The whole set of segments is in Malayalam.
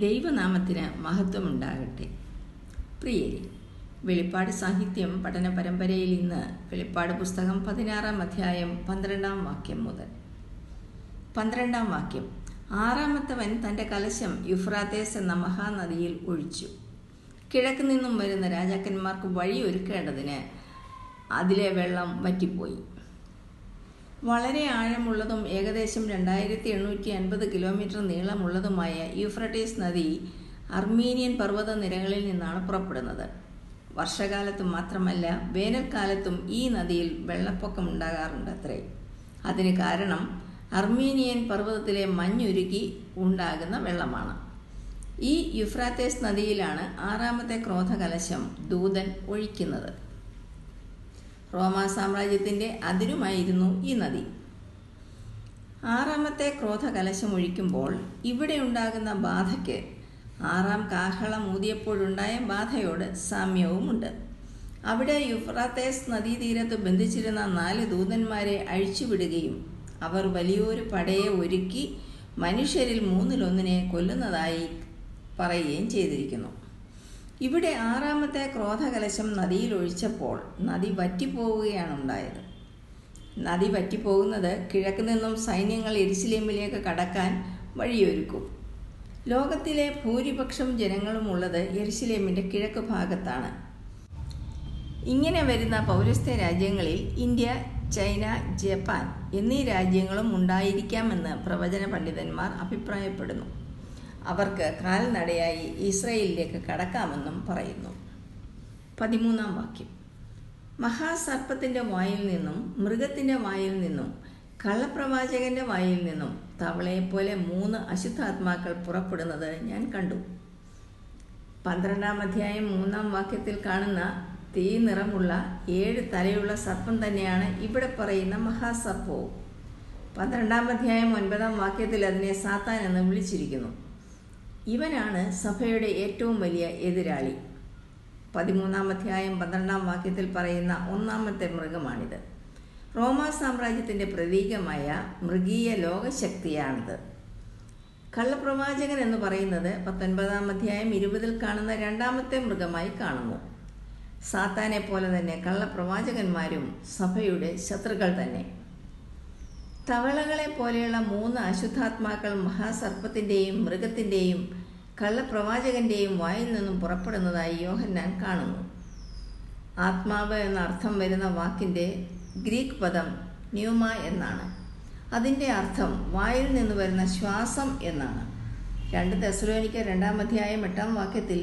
ദൈവനാമത്തിന് മഹത്വമുണ്ടാകട്ടെ. പ്രിയരി വെളിപ്പാട് സാഹിത്യം പഠന പരമ്പരയിൽ ഇന്ന് വെളിപ്പാട് പുസ്തകം പതിനാറാം അധ്യായം പന്ത്രണ്ടാം വാക്യം മുതൽ. പന്ത്രണ്ടാം വാക്യം. ആറാമത്തവൻ തന്റെ കലശം യുഫ്രാത്തേസ് എന്ന മഹാനദിയിൽ ഒഴിച്ചു. കിഴക്ക് നിന്നും വരുന്ന രാജാക്കന്മാർക്ക് വഴിയൊരുക്കേണ്ടതിന് അതിലെ വെള്ളം വറ്റിപ്പോയി. വളരെ ആഴമുള്ളതും ഏകദേശം രണ്ടായിരത്തി എണ്ണൂറ്റി അൻപത് കിലോമീറ്റർ നീളമുള്ളതുമായ യൂഫ്രട്ടീസ് നദി അർമീനിയൻ പർവത നിരകളിൽ നിന്നാണ് പുറപ്പെടുന്നത്. വർഷകാലത്തും മാത്രമല്ല വേനൽക്കാലത്തും ഈ നദിയിൽ വെള്ളപ്പൊക്കം ഉണ്ടാകാറുണ്ട് അത്രേ അതിന് കാരണം അർമീനിയൻ പർവതത്തിലെ മഞ്ഞുരുകി ഉണ്ടാകുന്ന വെള്ളമാണ്. ഈ യുഫ്രാത്തേസ് നദിയിലാണ് ആറാമത്തെ ക്രോധകലശം ദൂതൻ ഒഴിക്കുന്നത്. റോമാ സാമ്രാജ്യത്തിന്റെ അതിരുമായിരുന്നു ഈ നദി. ആറാമത്തെ ക്രോധകലശം ഒഴിക്കുമ്പോൾ ഇവിടെ ഉണ്ടാകുന്ന ബാധയ്ക്ക് ആറാം കാഹളം ഊതിയപ്പോഴുണ്ടായ ബാധയോട് സാമ്യവുമുണ്ട്. അവിടെ യുഫ്രാത്തേസ് നദീതീരത്ത് ബന്ധിച്ചിരുന്ന നാല് ദൂതന്മാരെ അഴിച്ചുവിടുകയും അവർ വലിയൊരു പടയെ ഒരുക്കി മനുഷ്യരിൽ മൂന്നിലൊന്നിനെ കൊല്ലുന്നതായി പറയുകയും ചെയ്തിരിക്കുന്നു. ഇവിടെ ആറാമത്തെ ക്രോധകലശം നദിയിൽ ഒഴിച്ചപ്പോൾ നദി വറ്റിപ്പോവുകയാണ് ഉണ്ടായത്. നദി വറ്റിപ്പോകുന്നത് കിഴക്ക് നിന്നും സൈന്യങ്ങൾ എരിശിലേമിലേക്ക് കടക്കാൻ വഴിയൊരുക്കും. ലോകത്തിലെ ഭൂരിപക്ഷം ജനങ്ങളും ഉള്ളത് എരിശിലേമിന്റെ കിഴക്ക് ഭാഗത്താണ്. ഇങ്ങനെ വരുന്ന പൗരസ്ത്യ രാജ്യങ്ങളിൽ ഇന്ത്യ ചൈന ജപ്പാൻ എന്നീ രാജ്യങ്ങളും ഉണ്ടായിരിക്കാമെന്ന് പ്രവചന പണ്ഡിതന്മാർ അഭിപ്രായപ്പെടുന്നു. അവർക്ക് കാൽനടയായി ഇസ്രയേലിലേക്ക് കടക്കാമെന്നും പറയുന്നു. പതിമൂന്നാം വാക്യം. മഹാസർപ്പത്തിന്റെ വായിൽ നിന്നും മൃഗത്തിന്റെ വായിൽ നിന്നും കള്ളപ്രവാചകന്റെ വായിൽ നിന്നും തവളയെപ്പോലെ മൂന്ന് അശുദ്ധാത്മാക്കൾ പുറപ്പെടുന്നത് ഞാൻ കണ്ടു. പന്ത്രണ്ടാം അധ്യായം മൂന്നാം വാക്യത്തിൽ കാണുന്ന തീ നിറമുള്ള ഏഴ് തലയുള്ള സർപ്പം തന്നെയാണ് ഇവിടെ പറയുന്ന മഹാസർപ്പവും. പന്ത്രണ്ടാം അധ്യായം ഒൻപതാം വാക്യത്തിൽ അതിനെ സാത്താൻ എന്ന് വിളിച്ചിരിക്കുന്നു. ഇവനാണ് സഭയുടെ ഏറ്റവും വലിയ എതിരാളി. പതിമൂന്നാം അധ്യായം പന്ത്രണ്ടാം വാക്യത്തിൽ പറയുന്ന ഒന്നാമത്തെ മൃഗമാണിത്. റോമാ സാമ്രാജ്യത്തിന്റെ പ്രതീകമായ മൃഗീയ ലോകശക്തിയാണിത്. കള്ളപ്രവാചകൻ എന്ന് പറയുന്നത് പത്തൊൻപതാം അധ്യായം ഇരുപതിൽ കാണുന്ന രണ്ടാമത്തെ മൃഗമായി കാണുന്നു. സാത്താനെ പോലെ തന്നെ കള്ളപ്രവാചകന്മാരും സഭയുടെ ശത്രുക്കൾ തന്നെ. തവളകളെ പോലെയുള്ള മൂന്ന് അശുദ്ധാത്മാക്കൾ മഹാസർപ്പത്തിന്റെയും മൃഗത്തിന്റെയും കള്ളപ്രവാചകന്റെയും വായിൽ നിന്നും പുറപ്പെടുന്നതായി യോഹന്നാൻ കാണുന്നു. ആത്മാവ് എന്ന അർത്ഥം വരുന്ന വാക്കിന്റെ ഗ്രീക്ക് പദം ന്യൂമ എന്നാണ്. അതിന്റെ അർത്ഥം വായിൽ നിന്ന് വരുന്ന ശ്വാസം എന്നാണ്. രണ്ട് തെസ്ലോനിക്ക രണ്ടാം അധ്യായം എട്ടാം വാക്യത്തിൽ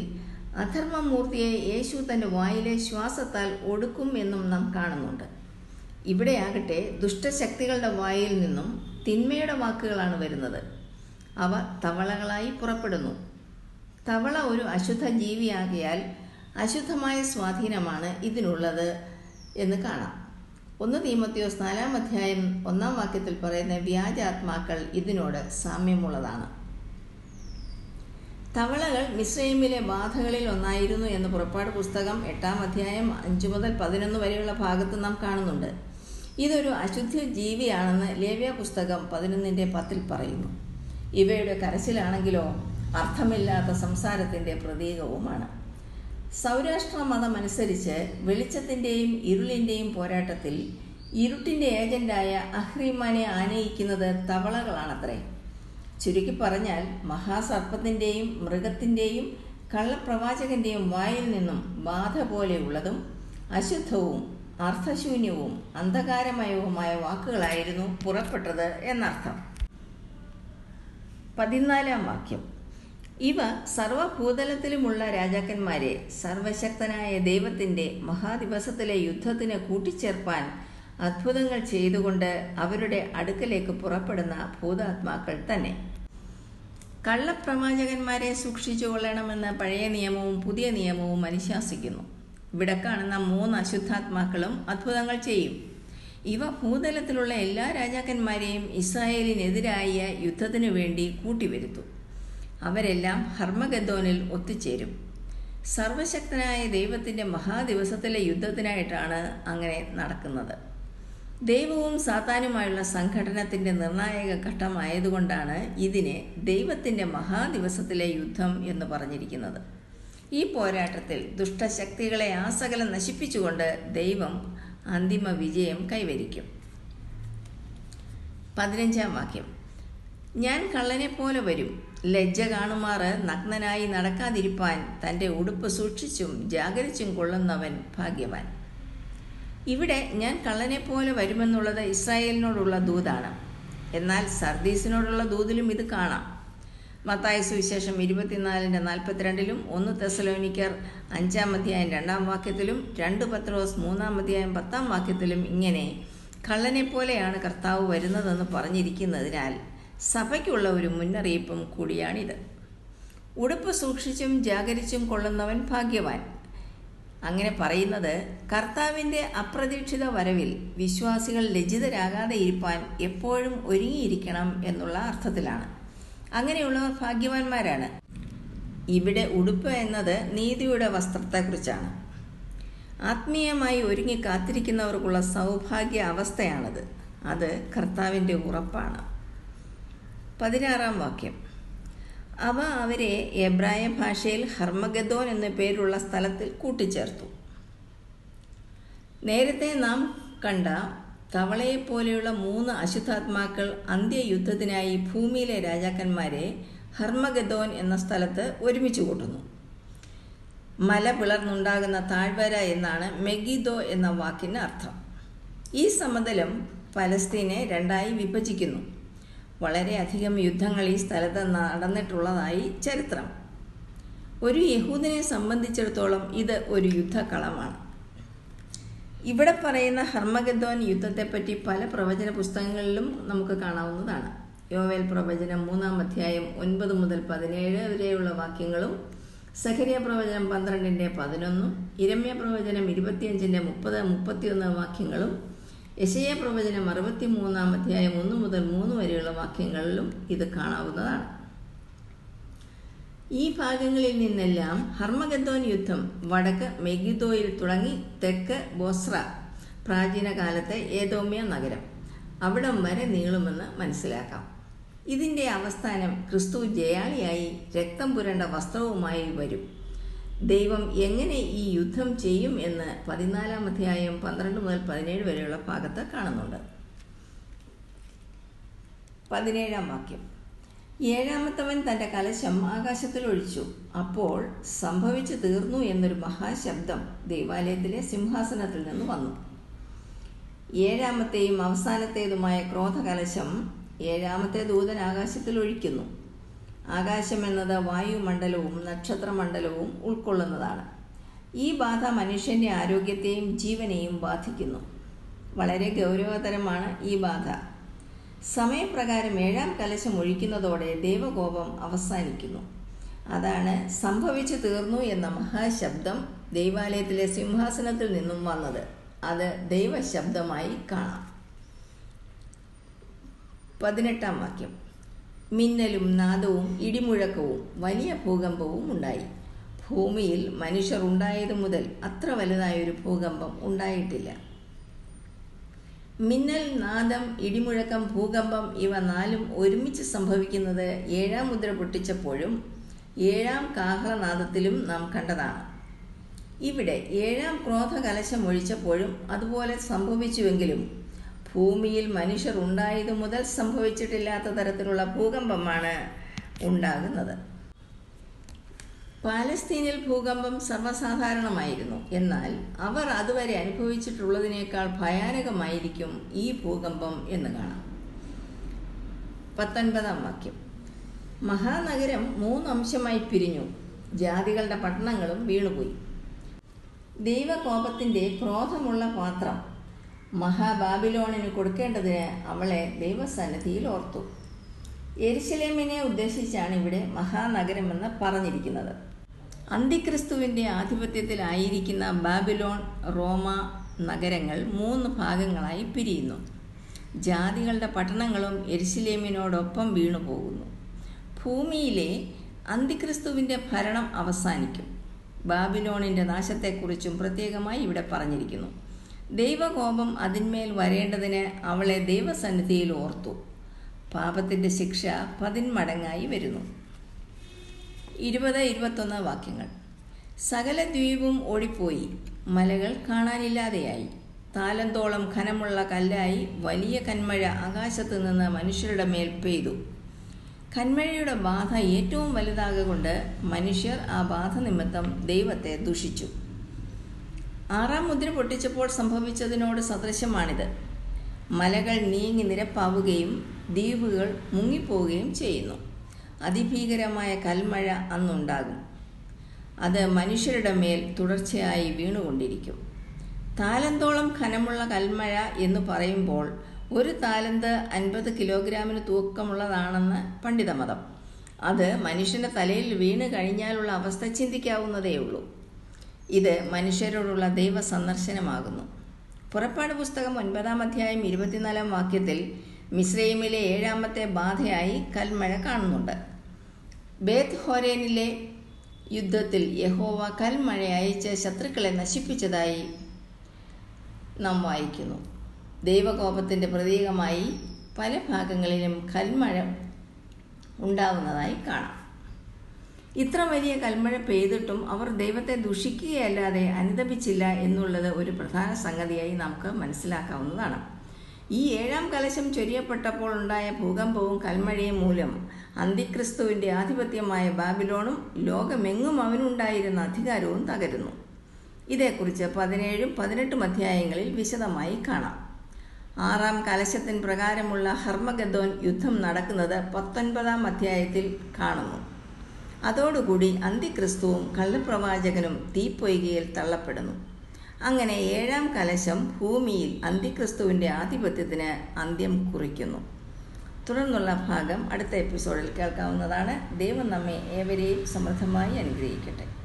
അധർമ്മമൂർത്തിയെ യേശു തന്റെ വായിലെ ശ്വാസത്താൽ ഒടുക്കും എന്നും നാം കാണുന്നുണ്ട്. ഇവിടെയാകട്ടെ ദുഷ്ടശക്തികളുടെ വായിൽ നിന്നും തിന്മയുടെ വാക്കുകളാണ് വരുന്നത്. അവ തവളകളായി പുറപ്പെടുന്നു. തവള ഒരു അശുദ്ധ ജീവിയാകിയാൽ അശുദ്ധമായ സ്വാധീനമാണ് ഇതിനുള്ളത് എന്ന് കാണാം. ഒന്ന് തീമത്തിയോസ് നാലാം അധ്യായം ഒന്നാം വാക്യത്തിൽ പറയുന്ന വ്യാജാത്മാക്കൾ ഇതിനോട് സാമ്യമുള്ളതാണ്. തവളകൾ മിസ്രൈമിലെ ബാധകളിൽ ഒന്നായിരുന്നു എന്ന് പുറപ്പാട് പുസ്തകം എട്ടാം അധ്യായം അഞ്ചു മുതൽ പതിനൊന്ന് വരെയുള്ള ഭാഗത്ത് നാം കാണുന്നുണ്ട്. ഇതൊരു അശുദ്ധ ജീവിയാണെന്ന് ലേവ്യ പുസ്തകം പതിനൊന്നിന്റെ പത്തിൽ പറയുന്നു. ഇവയുടെ കരച്ചിലാണെങ്കിലോ അർത്ഥമില്ലാത്ത സംസാരത്തിന്റെ പ്രതീകവുമാണ്. സൗരാഷ്ട്ര മതം അനുസരിച്ച് വെളിച്ചത്തിന്റെയും ഇരുളിന്റെയും പോരാട്ടത്തിൽ ഇരുട്ടിന്റെ ഏജന്റായ അഹ്രീമാനെ ആനയിക്കുന്നത് തവളകളാണത്രേ. ചുരുക്കി പറഞ്ഞാൽ മഹാസർപ്പത്തിന്റെയും മൃഗത്തിന്റെയും കള്ളപ്രവാചകന്റെയും വായിൽ നിന്നും ബാധ പോലെയുള്ളതും അശുദ്ധവും അർത്ഥശൂന്യവും അന്ധകാരമയവുമായ വാക്കുകളായിരുന്നു പുറപ്പെട്ടത് എന്നർത്ഥം. പതിനാലാം വാക്യം. ഇവ സർവഭൂതലത്തിലുമുള്ള രാജാക്കന്മാരെ സർവശക്തനായ ദൈവത്തിന്റെ മഹാദിവസത്തിലെ യുദ്ധത്തിന് കൂട്ടിച്ചേർപ്പാൻ അത്ഭുതങ്ങൾ ചെയ്തുകൊണ്ട് അവരുടെ അടുക്കലേക്ക് പുറപ്പെടുന്ന ഭൂതാത്മാക്കൾ തന്നെ. കള്ളപ്രവാചകന്മാരെ സൂക്ഷിച്ചു കൊള്ളണമെന്ന് പഴയ നിയമവും പുതിയ നിയമവും അനുശാസിക്കുന്നു. ഇവിടെ കാണുന്ന മൂന്ന് അശുദ്ധാത്മാക്കളും അത്ഭുതങ്ങൾ ചെയ്യും. ഇവ ഭൂതലത്തിലുള്ള എല്ലാ രാജാക്കന്മാരെയും ഇസ്രായേലിനെതിരായ യുദ്ധത്തിനു വേണ്ടി കൂട്ടിവരുത്തും. അവരെല്ലാം ഹർമ്മഗന്ധോനിൽ ഒത്തുചേരും. സർവശക്തനായ ദൈവത്തിന്റെ മഹാദിവസത്തിലെ യുദ്ധത്തിനായിട്ടാണ് അങ്ങനെ നടക്കുന്നത്. ദൈവവും സാത്താനുമായുള്ള സംഘടനത്തിന്റെ നിർണായക ഘട്ടമായതുകൊണ്ടാണ് ഇതിനെ ദൈവത്തിന്റെ മഹാദിവസത്തിലെ യുദ്ധം എന്ന് പറഞ്ഞിരിക്കുന്നത്. ഈ പോരാട്ടത്തിൽ ദുഷ്ടശക്തികളെ ആസകലം നശിപ്പിച്ചുകൊണ്ട് ദൈവം അന്തിമ വിജയം കൈവരിക്കും. പതിനഞ്ചാം വാക്യം. ഞാൻ കള്ളനെ പോലെ വരും. ലജ്ജ കാണുമാറ് നഗ്നനായി നടക്കാതിരിപ്പാൻ തന്റെ ഉടുപ്പ് സൂക്ഷിച്ചും ജാഗരിച്ചും കൊള്ളുന്നവൻ ഭാഗ്യവാൻ. ഇവിടെ ഞാൻ കള്ളനെ പോലെ വരുമെന്നുള്ളത് ഇസ്രായേലിനോടുള്ള ദൂതാണ്. എന്നാൽ സർദീസിനോടുള്ള ദൂതിലും ഇത് കാണാം. മത്തായ സുവിശേഷം ഇരുപത്തിനാലിന്റെ നാൽപ്പത്തിരണ്ടിലും ഒന്ന് തെസലോനിക്കർ അഞ്ചാം അധ്യായം രണ്ടാം വാക്യത്തിലും രണ്ട് പത്രോസ് മൂന്നാം അധ്യായം പത്താം വാക്യത്തിലും ഇങ്ങനെ കള്ളനെ പോലെയാണ് കർത്താവ് വരുന്നതെന്ന് പറഞ്ഞിരിക്കുന്നതിനാൽ സഭയ്ക്കുള്ള ഒരു മുന്നറിയിപ്പും കൂടിയാണിത്. ഉടുപ്പ് സൂക്ഷിച്ചും ജാഗരിച്ചും കൊള്ളുന്നവൻ ഭാഗ്യവാൻ. അങ്ങനെ പറയുന്നത് കർത്താവിന്റെ അപ്രതീക്ഷിത വരവിൽ വിശ്വാസികൾ ലജ്ജിതരാകാതെ ഇരിപ്പാൻ എപ്പോഴും ഒരുങ്ങിയിരിക്കണം എന്നുള്ള അർത്ഥത്തിലാണ്. അങ്ങനെയുള്ളവർ ഭാഗ്യവാന്മാരാണ്. ഇവിടെ ഉടുപ്പ് എന്നത് നീതിയുടെ വസ്ത്രത്തെക്കുറിച്ചാണ്. ആത്മീയമായി ഒരുങ്ങി കാത്തിരിക്കുന്നവർക്കുള്ള സൗഭാഗ്യ അവസ്ഥയാണത്. അത് കർത്താവിന്റെ ഉറപ്പാണ്. പതിനാറാം വാക്യം. അവ അവരെ എബ്രായ ഭാഷയിൽ ഹർമഗദോൻ എന്ന പേരുള്ള സ്ഥലത്തിൽ കൂട്ടിച്ചേർത്തു. നേരത്തെ നാം കണ്ട തവളയെപ്പോലെയുള്ള മൂന്ന് അശുദ്ധാത്മാക്കൾ അന്ത്യയുദ്ധത്തിനായി ഭൂമിയിലെ രാജാക്കന്മാരെ ഹർമഗദോൻ എന്ന സ്ഥലത്ത് ഒരുമിച്ച് കൂട്ടുന്നു. മല പിളർന്നുണ്ടാകുന്ന താഴ്വര എന്നാണ് മെഗിദോ എന്ന വാക്കിന് അർത്ഥം. ഈ സമതലം പലസ്തീനെ രണ്ടായി വിഭജിക്കുന്നു. വളരെയധികം യുദ്ധങ്ങൾ ഈ സ്ഥലത്ത് നടന്നിട്ടുള്ളതായി ചരിത്രം. ഒരു യഹൂദിനെ സംബന്ധിച്ചിടത്തോളം ഇത് ഒരു യുദ്ധക്കളമാണ്. ഇവിടെ പറയുന്ന ഹർമഗദ്ദോൻ യുദ്ധത്തെപ്പറ്റി പല പ്രവചന പുസ്തകങ്ങളിലും നമുക്ക് കാണാവുന്നതാണ്. യോവേൽ പ്രവചനം മൂന്നാം അധ്യായം ഒൻപത് മുതൽ പതിനേഴ് വരെയുള്ള വാക്യങ്ങളും സഖരിയ പ്രവചനം പന്ത്രണ്ടിന്റെ പതിനൊന്നും ഇരമ്യ പ്രവചനം ഇരുപത്തിയഞ്ചിന്റെ മുപ്പത് മുപ്പത്തിയൊന്ന് വാക്യങ്ങളും യശയ പ്രവചനം അറുപത്തി മൂന്നാം അധ്യായം ഒന്ന് മുതൽ മൂന്ന് വരെയുള്ള വാക്യങ്ങളിലും ഇത് കാണാവുന്നതാണ്. ഈ ഭാഗങ്ങളിൽ നിന്നെല്ലാം ഹർമഗദ്ദോൻ യുദ്ധം വടക്ക് മെഗിദോയിൽ തുടങ്ങി തെക്ക് ബോസ്ര പ്രാചീന കാലത്തെ ഏതോമ്യ നഗരം. അവിടം വരെ നീളുമെന്ന് മനസ്സിലാക്കാം. ഇതിന്റെ അവസ്ഥാനം ക്രിസ്തു ജയാളിയായി രക്തം പുരണ്ട വസ്ത്രവുമായി വരും. ദൈവം എങ്ങനെ ഈ യുദ്ധം ചെയ്യും എന്ന് പതിനാലാം അധ്യായം പന്ത്രണ്ട് മുതൽ പതിനേഴ് വരെയുള്ള ഭാഗത്ത് കാണുന്നുണ്ട്. പതിനേഴാം വാക്യം. ഏഴാമത്തവൻ തന്റെ കലശം ആകാശത്തിൽ ഒഴിച്ചു. അപ്പോൾ സംഭവിച്ചു തീർന്നു എന്നൊരു മഹാശബ്ദം ദേവാലയത്തിലെ സിംഹാസനത്തിൽ നിന്ന് വന്നു. ഏഴാമത്തെയും അവസാനത്തേതുമായ ക്രോധകലശം ഏഴാമത്തെ ദൂതൻ ആകാശത്തിൽ ഒഴിക്കുന്നു. ആകാശം എന്നത് വായുമണ്ഡലവും നക്ഷത്രമണ്ഡലവും ഉൾക്കൊള്ളുന്നതാണ്. ഈ ബാധ മനുഷ്യന്റെ ആരോഗ്യത്തെയും ജീവനെയും ബാധിക്കുന്നു. വളരെ ഗൗരവതരമാണ് ഈ ബാധ. സമയപ്രകാരം ഏഴാം കലശം ഒഴിക്കുന്നതോടെ ദൈവകോപം അവസാനിക്കുന്നു. അതാണ് സംഭവിച്ചു തീർന്നു എന്ന മഹാശബ്ദം ദൈവാലയത്തിലെ സിംഹാസനത്തിൽ നിന്നും വന്നത്. അത് ദൈവശബ്ദമായി കാണാം. പതിനെട്ടാം വാക്യം. മിന്നലും നാദവും ഇടിമുഴക്കവും വലിയ ഭൂകമ്പവും ഉണ്ടായി. ഭൂമിയിൽ മനുഷ്യർ ഉണ്ടായത് മുതൽ അത്ര വലുതായൊരു ഭൂകമ്പം ഉണ്ടായിട്ടില്ല. മിന്നൽ നാദം ഇടിമുഴക്കം ഭൂകമ്പം ഇവ നാലും ഒരുമിച്ച് സംഭവിക്കുന്നത് ഏഴാം മുദ്ര പൊട്ടിച്ചപ്പോഴും ഏഴാം കാഹളനാദത്തിലും നാം കണ്ടതാണ്. ഇവിടെ ഏഴാം ക്രോധ കലശം ഒഴിച്ചപ്പോഴും അതുപോലെ സംഭവിച്ചുവെങ്കിലും ഭൂമിയിൽ മനുഷ്യർ ഉണ്ടായതു മുതൽ സംഭവിച്ചിട്ടില്ലാത്ത തരത്തിലുള്ള ഭൂകമ്പമാണ് ഉണ്ടാകുന്നത്. പാലസ്തീനിൽ ഭൂകമ്പം സർവസാധാരണമായിരുന്നു. എന്നാൽ അവർ അതുവരെ അനുഭവിച്ചിട്ടുള്ളതിനേക്കാൾ ഭയാനകമായിരിക്കും ഈ ഭൂകമ്പം എന്ന് കാണാം. പത്തൊൻപതാം വാക്യം. മഹാനഗരം മൂന്നംശമായി പിരിഞ്ഞു. ജാതികളുടെ പട്ടണങ്ങളും വീണുപോയി. ദൈവകോപത്തിന്റെ ക്രോധമുള്ള പാത്രം. മഹാബാബിലോണിന് കൊടുക്കേണ്ടതിന് അവളെ ദൈവസന്നിധിയിൽ ഓർത്തു. എരിശലേമിനെ ഉദ്ദേശിച്ചാണ് ഇവിടെ മഹാനഗരമെന്ന് പറഞ്ഞിരിക്കുന്നത്. അന്തിക്രിസ്തുവിന്റെ ആധിപത്യത്തിലായിരിക്കുന്ന ബാബിലോൺ റോമ നഗരങ്ങൾ മൂന്ന് ഭാഗങ്ങളായി പിരിയുന്നു. ജാതികളുടെ പട്ടണങ്ങളും എരിശിലേമിനോടൊപ്പം വീണുപോകുന്നു. ഭൂമിയിലെ അന്തിക്രിസ്തുവിന്റെ ഭരണം അവസാനിക്കും. ബാബിലോണിന്റെ നാശത്തെക്കുറിച്ചും പ്രത്യേകമായി ഇവിടെ പറഞ്ഞിരിക്കുന്നു. ദൈവകോപം അതിന്മേൽ വരേണ്ടതിന് അവളെ ദൈവസന്നിധിയിൽ ഓർത്തു. പാപത്തിന്റെ ശിക്ഷ പതിന്മടങ്ങായി വരുന്നു. ഇരുപത് ഇരുപത്തൊന്ന് വാക്യങ്ങൾ. സകല ദ്വീപും ഓടിപ്പോയി. മലകൾ കാണാനില്ലാതെയായി. താലന്തോളം ഖനമുള്ള കല്ലായി വലിയ കന്മഴ ആകാശത്ത് നിന്ന് മനുഷ്യരുടെ മേൽ പെയ്തു. കന്മഴയുടെ ബാധ ഏറ്റവും വലുതാകൊണ്ട് മനുഷ്യർ ആ ബാധ നിമിത്തം ദൈവത്തെ ദുഷിച്ചു. ആറാം മുദ്ര പൊട്ടിച്ചപ്പോൾ സംഭവിച്ചതിനോട് സദൃശമാണിത് മലകൾ നീങ്ങി നിരപ്പാവുകയും ദ്വീപുകൾ മുങ്ങിപ്പോവുകയും ചെയ്യുന്നു. അതിഭീകരമായ കൽമഴ അന്നുണ്ടാകും. അത് മനുഷ്യരുടെ മേൽ തുടർച്ചയായി വീണുകൊണ്ടിരിക്കും. താലന്തോളം ഖനമുള്ള കൽമഴ എന്ന് പറയുമ്പോൾ ഒരു താലന്ത് അൻപത് കിലോഗ്രാമിന് തൂക്കമുള്ളതാണെന്ന് പണ്ഡിതമതം. അത് മനുഷ്യന്റെ തലയിൽ വീണ് കഴിഞ്ഞാലുള്ള അവസ്ഥ ചിന്തിക്കാവുന്നതേയുള്ളൂ ഇത് മനുഷ്യരോടുള്ള ദൈവ സന്ദർശനമാകുന്നു പുറപ്പാട് പുസ്തകം ഒൻപതാം അധ്യായം ഇരുപത്തിനാലാം വാക്യത്തിൽ മിസ്രൈമിലെ ഏഴാമത്തെ ബാധയായി കൽമഴ കാണുന്നുണ്ട്. ബേത്ത് ഹോരേനിലെ യുദ്ധത്തിൽ യഹോവ കൽമഴ അയച്ച് ശത്രുക്കളെ നശിപ്പിച്ചതായി നാം വായിക്കുന്നു. ദൈവകോപത്തിന്റെ പ്രതീകമായി പല ഭാഗങ്ങളിലും കൽമഴ ഉണ്ടാവുന്നതായി കാണാം. ഇത്ര വലിയ കൽമഴ പെയ്തിട്ടും അവർ ദൈവത്തെ ദുഷിക്കുകയല്ലാതെ അനുദപിച്ചില്ല എന്നുള്ളത് ഒരു പ്രധാന സംഗതിയായി നമുക്ക് മനസ്സിലാക്കാവുന്നതാണ്. ഈ ഏഴാം കലശം ചൊരിയപ്പെട്ടപ്പോൾ ഉണ്ടായ ഭൂകമ്പവും കൽമഴയും മൂലം അന്തിക്രിസ്തുവിന്റെ ആധിപത്യമായ ബാബിലോണും ലോകമെങ്ങും അവനുണ്ടായിരുന്ന അധികാരവും തകരുന്നു. ഇതേക്കുറിച്ച് പതിനേഴും പതിനെട്ടും അധ്യായങ്ങളിൽ വിശദമായി കാണാം. ആറാം കലശത്തിന് പ്രകാരമുള്ള ഹർമഗദോൻ യുദ്ധം നടക്കുന്നത് പത്തൊൻപതാം അധ്യായത്തിൽ കാണുന്നു. അതോടുകൂടി അന്തിക്രിസ്തുവും കള്ളപ്രവാചകനും തീപ്പൊയ്കയിൽ തള്ളപ്പെടുന്നു. അങ്ങനെ ഏഴാം കലശം ഭൂമിയിൽ അന്തിക്രിസ്തുവിന്റെ ആധിപത്യത്തിന് അന്ത്യം കുറിക്കുന്നു. തുടർന്നുള്ള ഭാഗം അടുത്ത എപ്പിസോഡിൽ കേൾക്കാവുന്നതാണ്. ദൈവം നമ്മെ ഏവരെയും സമൃദ്ധമായി അനുഗ്രഹിക്കട്ടെ.